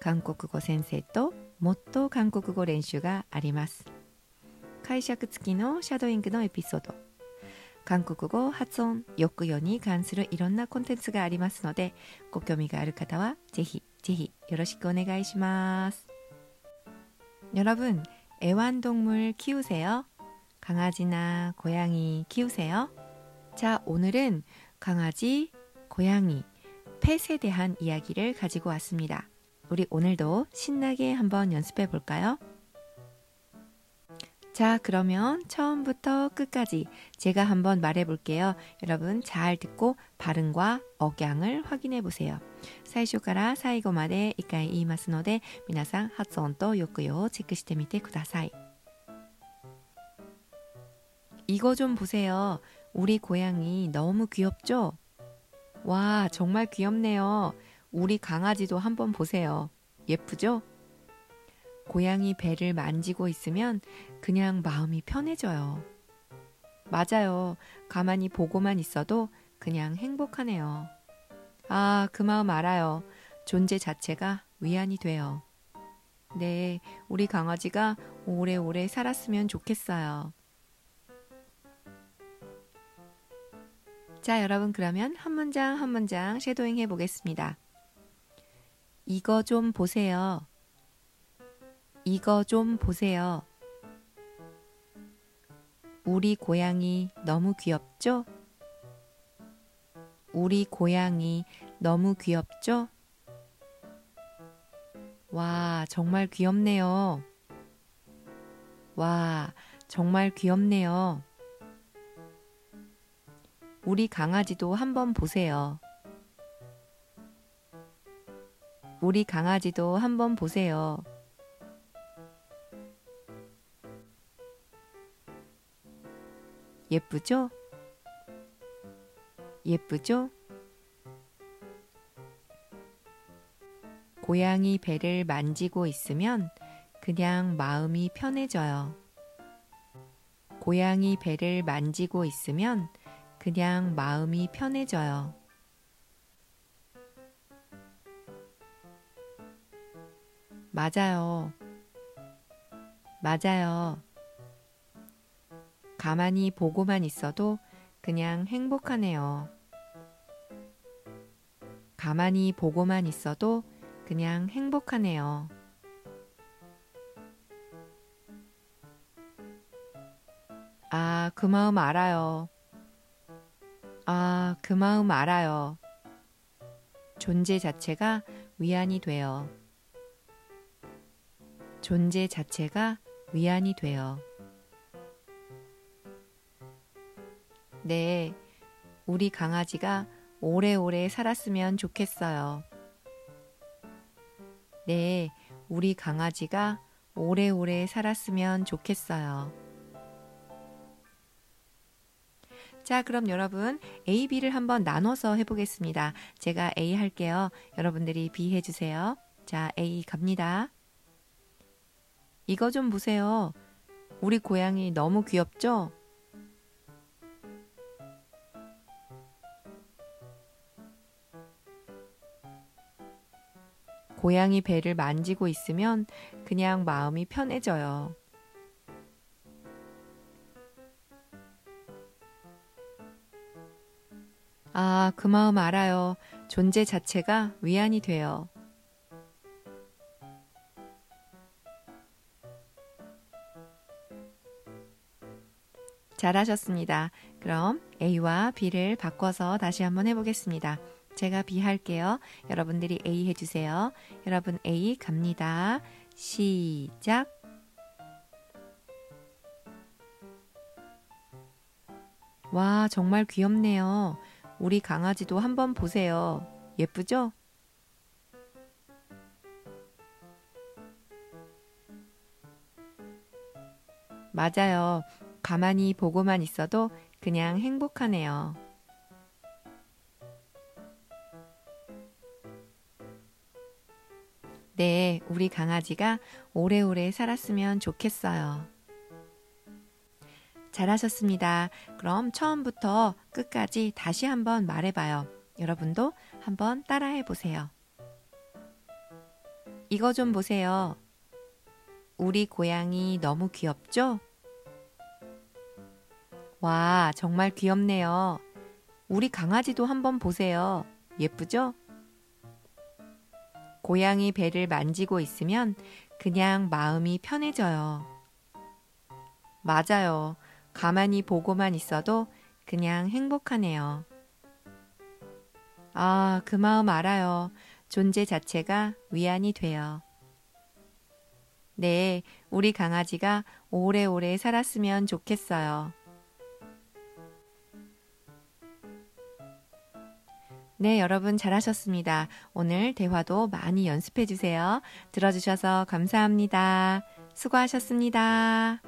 韓国語先生ともっと韓国語練習があります。解釈付きのシャドーイングのエピソード。韓国語発音、抑揚に関するいろんなコンテンツがありますので、ご興味がある方はぜひぜひよろしくお願いします。여러분애완동물키우세요강아지나고양이키우세요자오늘은강아지고양이펫에대한이야기를가지고왔습니다 우리 오늘도 신나게 한번 연습해 볼까요? 자, 그러면 처음부터 끝까지 제가 한번 말해 볼게요. 여러분 잘 듣고 발음과 억양을 확인해 보세요. 사이쇼카라 사이고마데 이까이 이마스노데 미나상 핫손도 요크요 체크して 미테 쿠다사이. 이거 좀 보세요. 우리 고양이 너무 귀엽죠? 와, 정말 귀엽네요. 우리 강아지도 한번 보세요. 예쁘죠? 고양이 배를 만지고 있으면 그냥 마음이 편해져요. 맞아요. 가만히 보고만 있어도 그냥 행복하네요. 아, 그 마음 알아요. 존재 자체가 위안이 돼요. 네, 우리 강아지가 오래오래 살았으면 좋겠어요. 자, 여러분, 그러면 한 문장 한 문장 쉐도잉 해보겠습니다. 이거 좀 보세요. 이거 좀 보세요. 우리 고양이 너무 귀엽죠? 우리 고양이 너무 귀엽죠? 와, 정말 귀엽네요. 와, 정말 귀엽네요. 우리 강아지도 한번 보세요. 우리 강아지도 한번 보세요. 예쁘죠? 예쁘죠? 고양이 배를 만지고 있으면 그냥 마음이 편해져요. 고양이 배를 만지고 있으면 그냥 마음이 편해져요. 맞아요. 맞아요. 가만히 보고만 있어도 그냥 행복하네요. 가만히 보고만 있어도 그냥 행복하네요. 아, 그 마음 알아요. 아, 그 마음 알아요. 존재 자체가 위안이 돼요. 존재 자체가 위안이 돼요. 네, 우리 강아지가 오래오래 살았으면 좋겠어요. 네, 우리 강아지가 오래오래 살았으면 좋겠어요. 자, 그럼 여러분 A, B를 한번 나눠서 해보겠습니다. 제가 A 할게요. 여러분들이 B 해주세요. 자, A 갑니다. 이거 좀 보세요. 우리 고양이 너무 귀엽죠? 고양이 배를 만지고 있으면 그냥 마음이 편해져요. 아, 그 마음 알아요. 존재 자체가 위안이 돼요. 잘하셨습니다. 그럼 A와 B를 바꿔서 다시 한번 해보겠습니다. 제가 B 할게요. 여러분들이 A 해주세요. 여러분 A 갑니다. 시작. 와, 정말 귀엽네요. 우리 강아지도 한번 보세요. 예쁘죠? 맞아요. 가만히 보고만 있어도 그냥 행복하네요. 네, 우리 강아지가 오래오래 살았으면 좋겠어요. 잘하셨습니다. 그럼 처음부터 끝까지 다시 한번 말해봐요. 여러분도 한번 따라해 보세요. 이거 좀 보세요. 우리 고양이 너무 귀엽죠? 와, 정말 귀엽네요. 우리 강아지도 한번 보세요. 예쁘죠? 고양이 배를 만지고 있으면 그냥 마음이 편해져요. 맞아요. 가만히 보고만 있어도 그냥 행복하네요. 아, 그 마음 알아요. 존재 자체가 위안이 돼요. 네, 우리 강아지가 오래오래 살았으면 좋겠어요. 네, 여러분 잘하셨습니다. 오늘 대화도 많이 연습해 주세요. 들어주셔서 감사합니다. 수고하셨습니다.